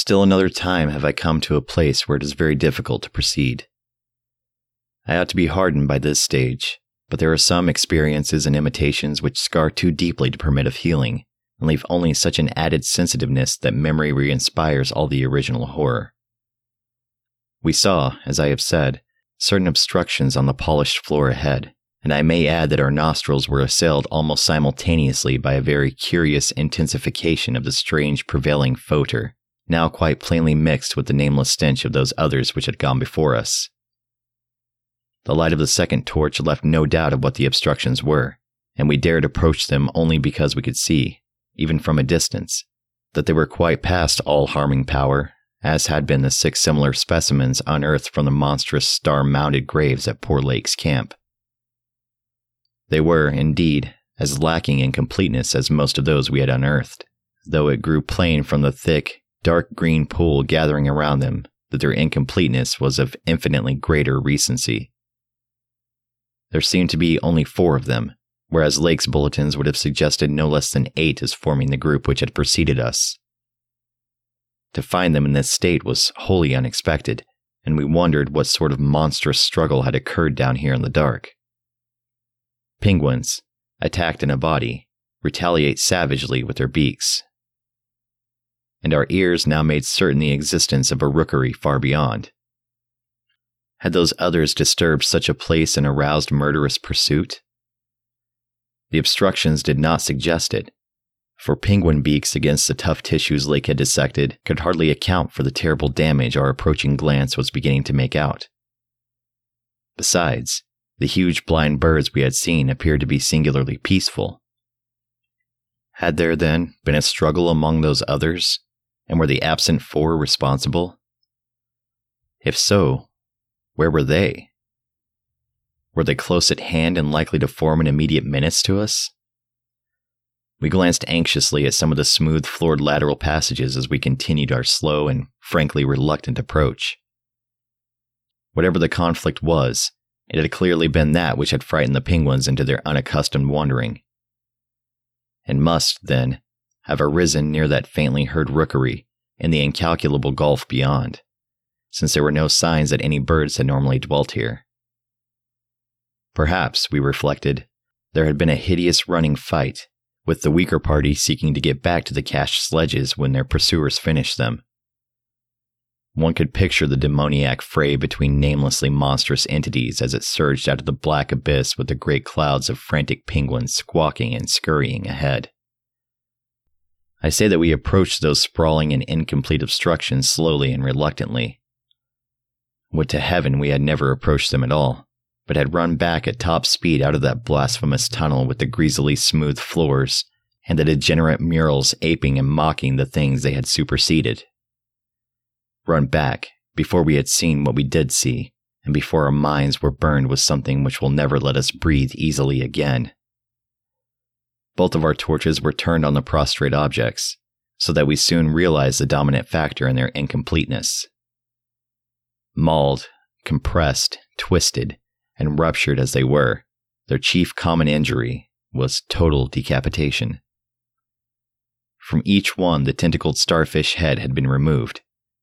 Still another time have I come to a place where it is very difficult to proceed. I ought to be hardened by this stage, but there are some experiences and imitations which scar too deeply to permit of healing, and leave only such an added sensitiveness that memory re inspires all the original horror. We saw, as I have said, certain obstructions on the polished floor ahead, and I may add that our nostrils were assailed almost simultaneously by a very curious intensification of the strange prevailing foetor, now quite plainly mixed with the nameless stench of those others which had gone before us. The light of the second torch left no doubt of what the obstructions were, and we dared approach them only because we could see, even from a distance, that they were quite past all harming power, as had been the six similar specimens unearthed from the monstrous star mounted graves at Poor Lake's camp. They were, indeed, as lacking in completeness as most of those we had unearthed, though it grew plain from the thick, dark green pool gathering around them that their incompleteness was of infinitely greater recency. There seemed to be only four of them, whereas Lake's bulletins would have suggested no less than eight as forming the group which had preceded us. To find them in this state was wholly unexpected, and we wondered what sort of monstrous struggle had occurred down here in the dark. Penguins, attacked in a body, retaliate savagely with their beaks. And our ears now made certain the existence of a rookery far beyond. Had those others disturbed such a place and aroused murderous pursuit? The obstructions did not suggest it, for penguin beaks against the tough tissues Lake had dissected could hardly account for the terrible damage our approaching glance was beginning to make out. Besides, the huge blind birds we had seen appeared to be singularly peaceful. Had there, then, been a struggle among those others, and were the absent four responsible? If so, where were they? Were they close at hand and likely to form an immediate menace to us? We glanced anxiously at some of the smooth floored lateral passages as we continued our slow and frankly reluctant approach. Whatever the conflict was, it had clearly been that which had frightened the penguins into their unaccustomed wandering, and must, then, have arisen near that faintly heard rookery in the incalculable gulf beyond since there were no signs that any birds had normally dwelt here. Perhaps, we reflected, there had been a hideous running fight, with the weaker party seeking to get back to the cached sledges when their pursuers finished them. One could picture the demoniac fray between namelessly monstrous entities as it surged out of the black abyss with the great clouds of frantic penguins squawking and scurrying ahead. I say that we approached those sprawling and incomplete obstructions slowly and reluctantly, would to heaven we had never approached them at all, but had run back at top speed out of that blasphemous tunnel with the greasily smooth floors and the degenerate murals aping and mocking the things they had superseded. Run back before we had seen what we did see, and before our minds were burned with something which will never let us breathe easily again. Both of our torches were turned on the prostrate objects, so that we soon realized the dominant factor in their incompleteness mauled, compressed, twisted, and ruptured as they were, their chief common injury was total decapitation. From each one, the tentacled starfish head had been removed,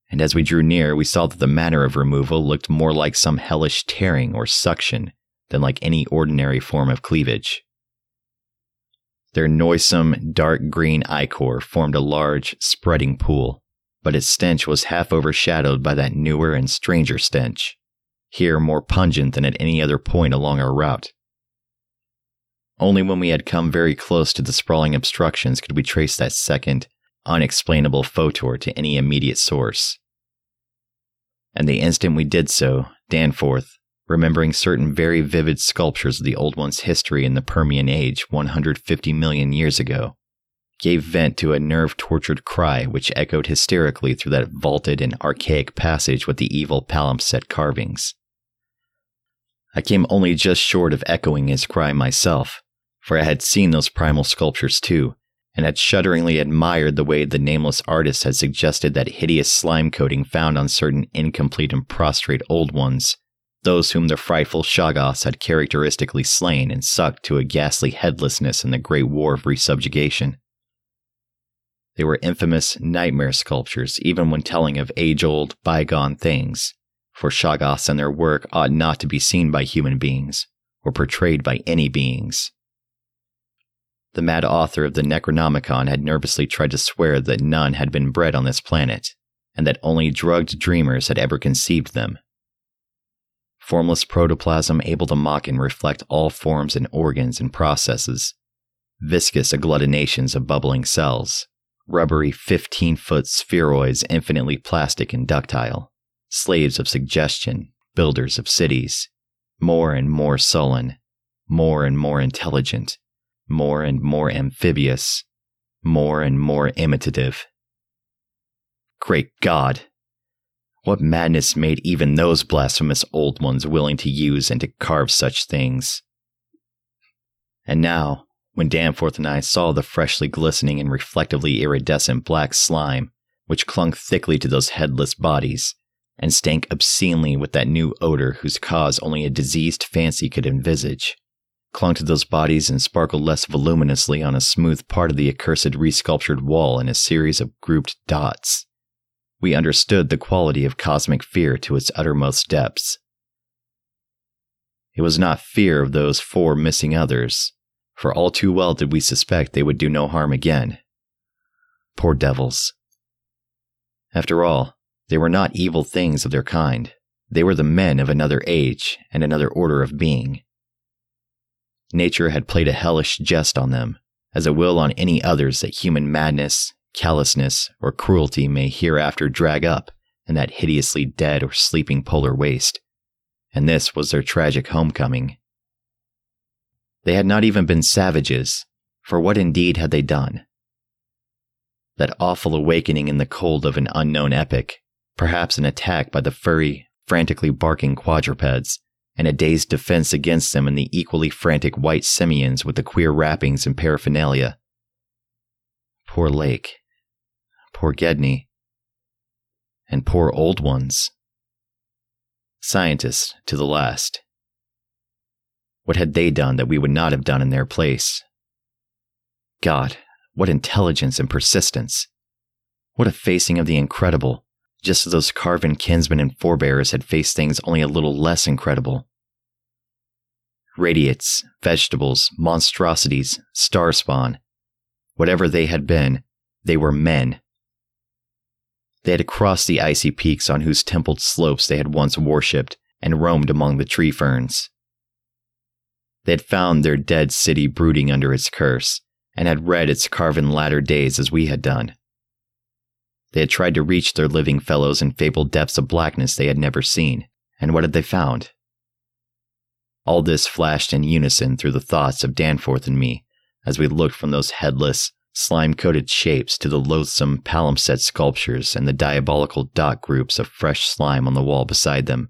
and as we drew near, we saw that the manner of removal looked more like some hellish tearing or suction than like any ordinary form of cleavage. Their noisome, dark green ichor formed a large, spreading pool, but its stench was half overshadowed by that newer and stranger stench, here more pungent than at any other point along our route. Only when we had come very close to the sprawling obstructions could we trace that second, unexplainable foetor to any immediate source. And the instant we did so, Danforth, remembering certain very vivid sculptures of the Old One's history in the Permian Age 150 million years ago, gave vent to a nerve tortured cry which echoed hysterically through that vaulted and archaic passage with the evil palimpsest carvings. I came only just short of echoing his cry myself, for I had seen those primal sculptures too, and had shudderingly admired the way the nameless artist had suggested that hideous slime coating found on certain incomplete and prostrate old ones, those whom the frightful Shoggoths had characteristically slain and sucked to a ghastly headlessness in the Great War of Resubjugation. They were infamous nightmare sculptures, even when telling of age old, bygone things, for Shoggoths and their work ought not to be seen by human beings, or portrayed by any beings. The mad author of the Necronomicon had nervously tried to swear that none had been bred on this planet, and that only drugged dreamers had ever conceived them. Formless protoplasm able to mock and reflect all forms and organs and processes, viscous agglutinations of bubbling cells, rubbery 15 foot spheroids infinitely plastic and ductile, slaves of suggestion, builders of cities, more and more sullen, more and more intelligent, more and more amphibious, more and more imitative. Great God! What madness made even those blasphemous old ones willing to use and to carve such things? And now, when Danforth and I saw the freshly glistening and reflectively iridescent black slime, which clung thickly to those headless bodies, and stank obscenely with that new odor whose cause only a diseased fancy could envisage, clung to those bodies and sparkled less voluminously on a smooth part of the accursed resculptured wall in a series of grouped dots. We understood the quality of cosmic fear to its uttermost depths. It was not fear of those four missing others, for all too well did we suspect they would do no harm again. Poor devils. After all, they were not evil things of their kind. They were the men of another age and another order of being. Nature had played a hellish jest on them, as it will on any others that human madness, callousness, or cruelty may hereafter drag up in that hideously dead or sleeping polar waste. And this was their tragic homecoming. They had not even been savages, for what indeed had they done? That awful awakening in the cold of an unknown epoch, perhaps an attack by the furry, frantically barking quadrupeds, and a dazed defense against them in the equally frantic white simians with the queer wrappings and paraphernalia. Poor Lake. Poor Gedney. And poor old ones. Scientists to the last. What had they done that we would not have done in their place? God, what intelligence and persistence! What a facing of the incredible, just as those carven kinsmen and forebears had faced things only a little less incredible. Radiates, vegetables, monstrosities, star spawn, whatever they had been, they were men. They had crossed the icy peaks on whose templed slopes they had once worshipped and roamed among the tree ferns. They had found their dead city brooding under its curse, and had read its carven latter days as we had done. They had tried to reach their living fellows in fabled depths of blackness they had never seen, and what had they found? All this flashed in unison through the thoughts of Danforth and me as we looked from those headless, slime coated shapes to the loathsome palimpsest sculptures and the diabolical dot groups of fresh slime on the wall beside them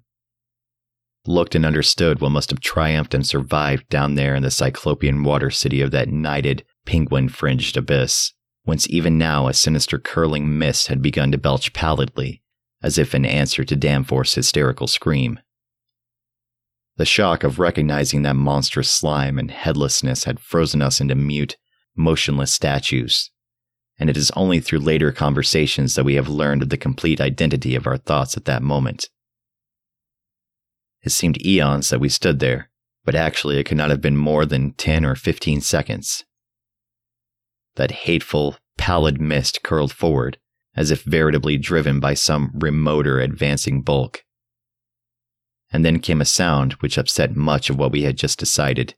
looked and understood what must have triumphed and survived down there in the cyclopean water city of that nighted, penguin fringed abyss, whence even now a sinister curling mist had begun to belch pallidly, as if in answer to Danforth's hysterical scream. The shock of recognizing that monstrous slime and headlessness had frozen us into mute, motionless statues, and it is only through later conversations that we have learned of the complete identity of our thoughts at that moment. It seemed eons that we stood there, but actually it could not have been more than 10 or 15 seconds. That hateful, pallid mist curled forward, as if veritably driven by some remoter advancing bulk. And then came a sound which upset much of what we had just decided,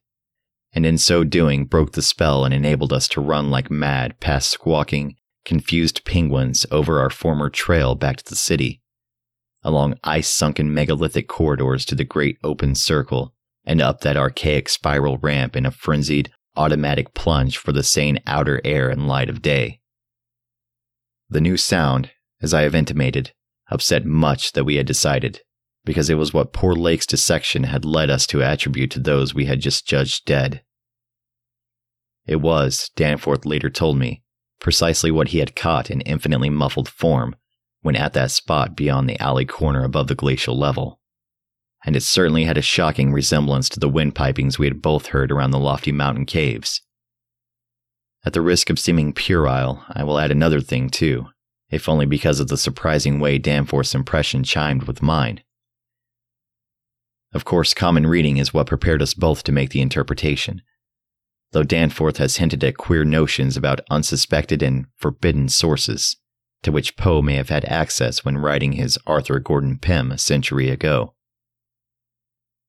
and in so doing broke the spell and enabled us to run like mad past squawking, confused penguins over our former trail back to the city along ice sunken megalithic corridors to the great open circle, and up that archaic spiral ramp in a frenzied, automatic plunge for the sane outer air and light of day. The new sound, as I have intimated, upset much that we had decided, because it was what poor Lake's dissection had led us to attribute to those we had just judged dead. It was, Danforth later told me, precisely what he had caught in infinitely muffled form when at that spot beyond the alley corner above the glacial level. And it certainly had a shocking resemblance to the wind pipings we had both heard around the lofty mountain caves. At the risk of seeming puerile, I will add another thing too, if only because of the surprising way Danforth's impression chimed with mine. Of course, common reading is what prepared us both to make the interpretation, though Danforth has hinted at queer notions about unsuspected and forbidden sources, to which Poe may have had access when writing his Arthur Gordon Pym a century ago.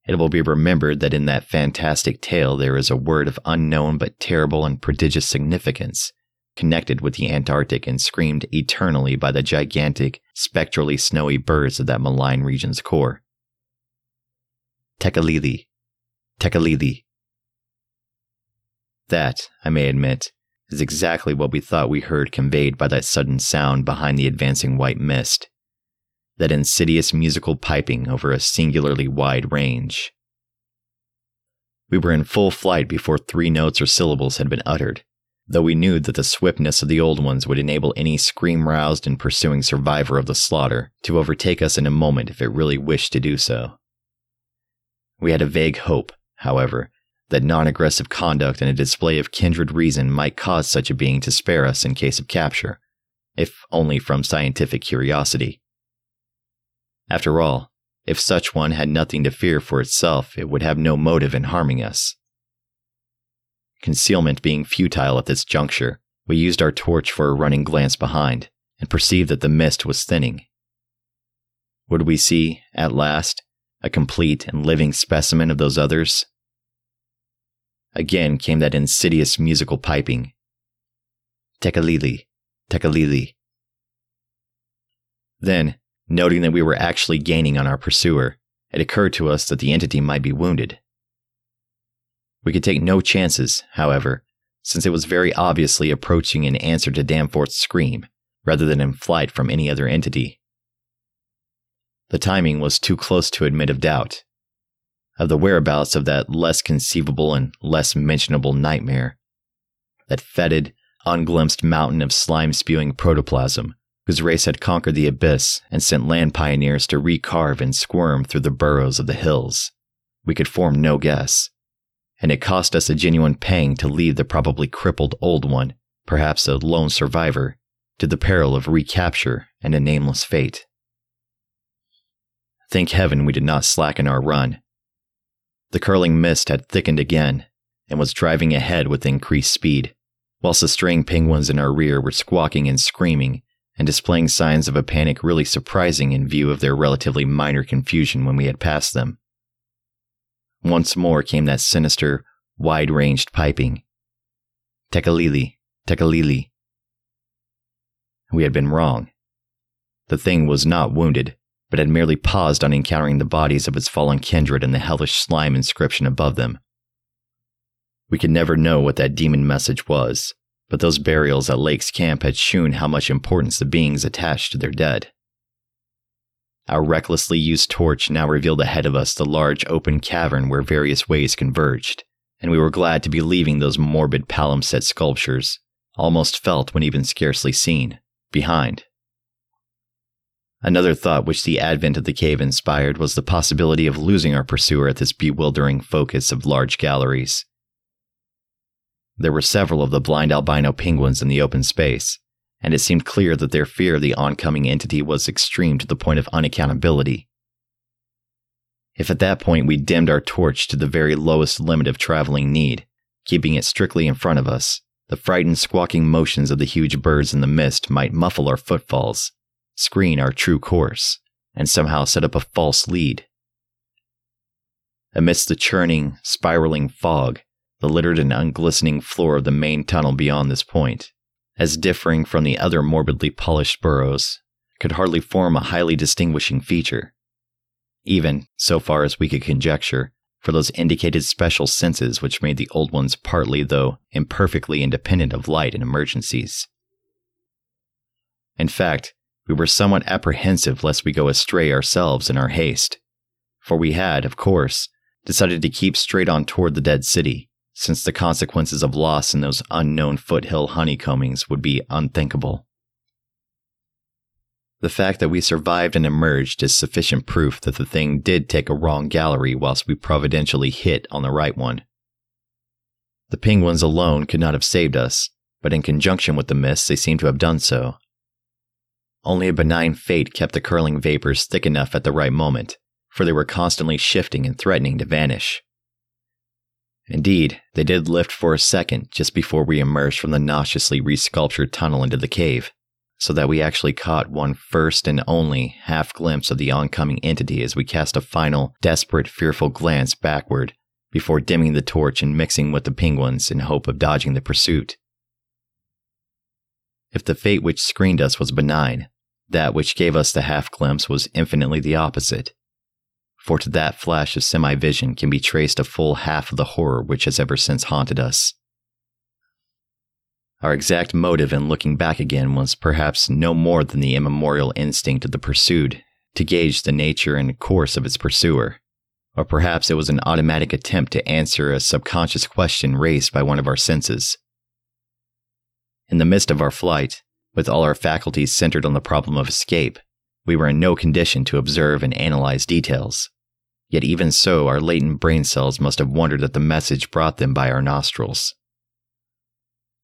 It will be remembered that in that fantastic tale there is a word of unknown but terrible and prodigious significance connected with the Antarctic and screamed eternally by the gigantic, spectrally snowy birds of that malign region's core. Tekeli, Tekeli. That, I may admit, is exactly what we thought we heard conveyed by that sudden sound behind the advancing white mist. That insidious musical piping over a singularly wide range. We were in full flight before three notes or syllables had been uttered, though we knew that the swiftness of the old ones would enable any scream roused and pursuing survivor of the slaughter to overtake us in a moment if it really wished to do so. We had a vague hope, however, that non aggressive conduct and a display of kindred reason might cause such a being to spare us in case of capture, if only from scientific curiosity. After all, if such one had nothing to fear for itself, it would have no motive in harming us. Concealment being futile at this juncture, we used our torch for a running glance behind and perceived that the mist was thinning. Would we see, at last, a complete and living specimen of those others? Again came that insidious musical piping. Tekeli, Tekeli. Then, noting that we were actually gaining on our pursuer, it occurred to us that the entity might be wounded. We could take no chances, however, since it was very obviously approaching in answer to Danforth's scream, rather than in flight from any other entity. The timing was too close to admit of doubt, of the whereabouts of that less conceivable and less mentionable nightmare. That fetid, unglimpsed mountain of slime spewing protoplasm, whose race had conquered the abyss and sent land pioneers to recarve and squirm through the burrows of the hills. We could form no guess. And it cost us a genuine pang to leave the probably crippled old one, perhaps a lone survivor, to the peril of recapture and a nameless fate. Thank heaven we did not slacken our run. The curling mist had thickened again and was driving ahead with increased speed, whilst the straying penguins in our rear were squawking and screaming and displaying signs of a panic really surprising in view of their relatively minor confusion when we had passed them. Once more came that sinister, wide ranged piping. Tekeli, Tekeli. We had been wrong. The thing was not wounded, but had merely paused on encountering the bodies of its fallen kindred and the hellish slime inscription above them. We could never know what that demon message was, but those burials at Lake's camp had shewn how much importance the beings attached to their dead. Our recklessly used torch now revealed ahead of us the large open cavern where various ways converged, and we were glad to be leaving those morbid palimpsest sculptures, almost felt when even scarcely seen, behind. Another thought which the advent of the cave inspired was the possibility of losing our pursuer at this bewildering focus of large galleries. There were several of the blind albino penguins in the open space, and it seemed clear that their fear of the oncoming entity was extreme to the point of unaccountability. If at that point we dimmed our torch to the very lowest limit of traveling need, keeping it strictly in front of us, the frightened squawking motions of the huge birds in the mist might muffle our footfalls screen our true course, and somehow set up a false lead. Amidst the churning, spiraling fog, the littered and unglistening floor of the main tunnel beyond this point, as differing from the other morbidly polished burrows, could hardly form a highly distinguishing feature. Even, so far as we could conjecture, for those indicated special senses which made the old ones partly, though imperfectly, independent of light in emergencies. In fact, we were somewhat apprehensive lest we go astray ourselves in our haste. For we had, of course, decided to keep straight on toward the dead city, since the consequences of loss in those unknown foothill honeycombings would be unthinkable. The fact that we survived and emerged is sufficient proof that the thing did take a wrong gallery whilst we providentially hit on the right one. The penguins alone could not have saved us, but in conjunction with the mists, they seemed to have done so. Only a benign fate kept the curling vapors thick enough at the right moment, for they were constantly shifting and threatening to vanish. Indeed, they did lift for a second just before we emerged from the nauseously resculptured tunnel into the cave, so that we actually caught one first and only half glimpse of the oncoming entity as we cast a final, desperate, fearful glance backward before dimming the torch and mixing with the penguins in hope of dodging the pursuit. If the fate which screened us was benign, that which gave us the half glimpse was infinitely the opposite for to that flash of semi vision can be traced a full half of the horror which has ever since haunted us. Our exact motive in looking back again was perhaps no more than the immemorial instinct of the pursued to gauge the nature and course of its pursuer, or perhaps it was an automatic attempt to answer a subconscious question raised by one of our senses. In the midst of our flight, with all our faculties centered on the problem of escape, we were in no condition to observe and analyze details. Yet, even so, our latent brain cells must have wondered at the message brought them by our nostrils.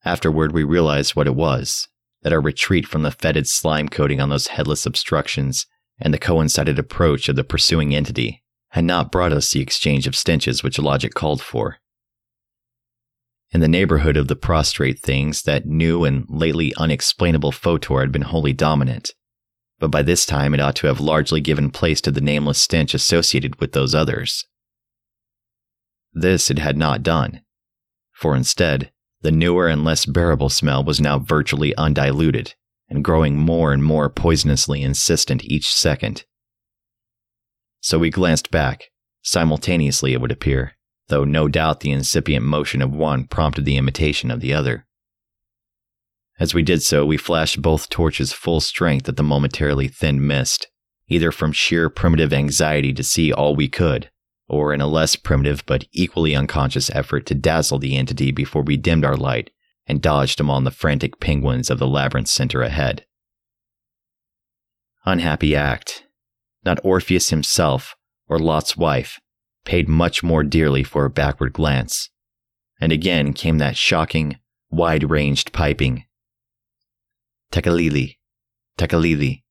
Afterward, we realized what it was that our retreat from the fetid slime coating on those headless obstructions and the coincided approach of the pursuing entity had not brought us the exchange of stenches which logic called for. In the neighborhood of the prostrate things, that new and lately unexplainable foetor had been wholly dominant, but by this time it ought to have largely given place to the nameless stench associated with those others. This it had not done, for instead, the newer and less bearable smell was now virtually undiluted and growing more and more poisonously insistent each second. So we glanced back, simultaneously it would appear, though no doubt the incipient motion of one prompted the imitation of the other. As we did so, we flashed both torches full strength at the momentarily thin mist, either from sheer primitive anxiety to see all we could, or in a less primitive but equally unconscious effort to dazzle the entity before we dimmed our light and dodged among the frantic penguins of the labyrinth center ahead. Unhappy act. Not Orpheus himself or Lot's wife paid much more dearly for a backward glance. And again came that shocking, wide ranged piping Tekeli, Tekeli.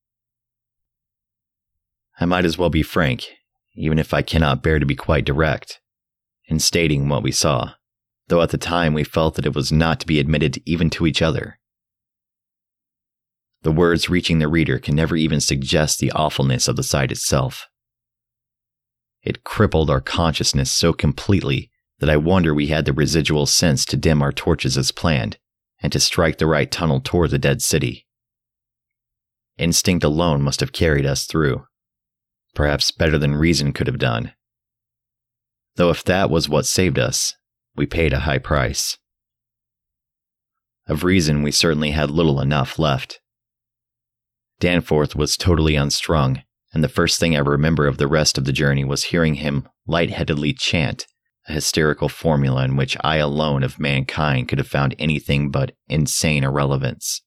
I might as well be frank, even if I cannot bear to be quite direct, in stating what we saw, though at the time we felt that it was not to be admitted even to each other. The words reaching the reader can never even suggest the awfulness of the sight itself. It crippled our consciousness so completely that I wonder we had the residual sense to dim our torches as planned and to strike the right tunnel toward the dead city. Instinct alone must have carried us through, perhaps better than reason could have done. Though if that was what saved us, we paid a high price. Of reason, we certainly had little enough left. Danforth was totally unstrung, and the first thing I remember of the rest of the journey was hearing him lightheadedly chant a hysterical formula in which I alone of mankind could have found anything but insane irrelevance.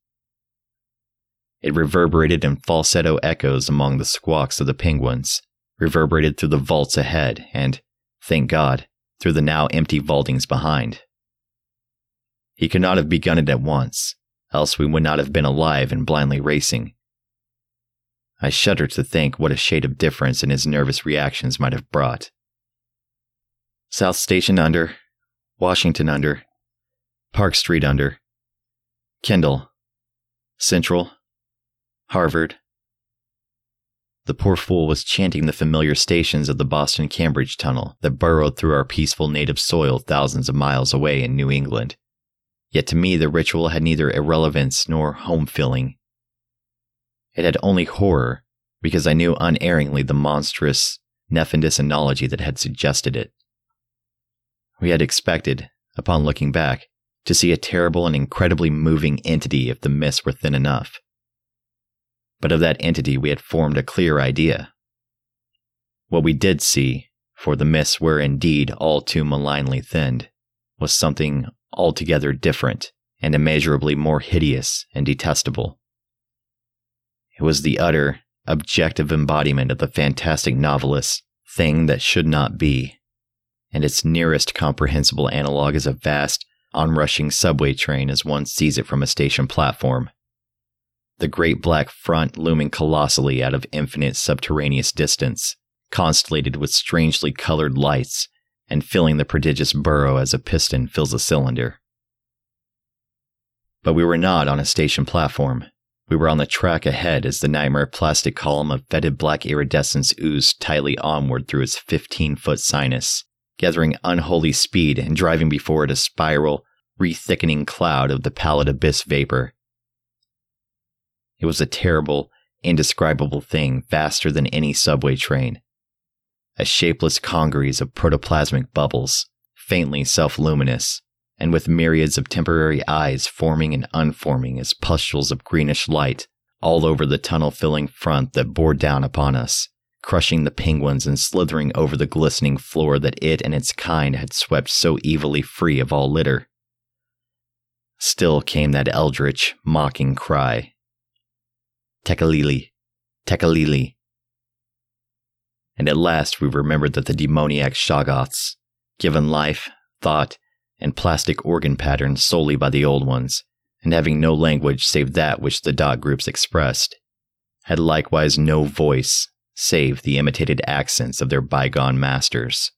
It reverberated in falsetto echoes among the squawks of the penguins, reverberated through the vaults ahead, and, thank God, through the now empty vaultings behind. He could not have begun it at once, else we would not have been alive and blindly racing. I shudder to think what a shade of difference in his nervous reactions might have brought. South Station under, Washington under, Park Street under, Kendall, Central, Harvard. The poor fool was chanting the familiar stations of the Boston Cambridge Tunnel that burrowed through our peaceful native soil thousands of miles away in New England. Yet to me, the ritual had neither irrelevance nor home feeling. It had only horror, because I knew unerringly the monstrous, nefandous analogy that had suggested it. We had expected, upon looking back, to see a terrible and incredibly moving entity if the mists were thin enough. But of that entity we had formed a clear idea. What we did see, for the mists were indeed all too malignly thinned, was something altogether different and immeasurably more hideous and detestable. It was the utter, objective embodiment of the fantastic novelist's thing that should not be and its nearest comprehensible analog is a vast, onrushing subway train as one sees it from a station platform. The great black front looming colossally out of infinite subterraneous distance, constellated with strangely colored lights and filling the prodigious burrow as a piston fills a cylinder. But we were not on a station platform. We were on the track ahead as the nightmare plastic column of fetid black iridescence oozed tightly onward through its 15 foot sinus, gathering unholy speed and driving before it a spiral, re-thickening cloud of the pallid abyss vapor. It was a terrible, indescribable thing faster than any subway train. A shapeless congeries of protoplasmic bubbles, faintly self luminous, and with myriads of temporary eyes forming and unforming as pustules of greenish light all over the tunnel filling front that bore down upon us, crushing the penguins and slithering over the glistening floor that it and its kind had swept so evilly free of all litter. Still came that eldritch, mocking cry Tekeli-li, Tekeli-li. And at last we remembered that the demoniac Shoggoths, given life, thought, and plastic organ patterns solely by the old ones, and having no language save that which the dot groups expressed, had likewise no voice save the imitated accents of their bygone masters.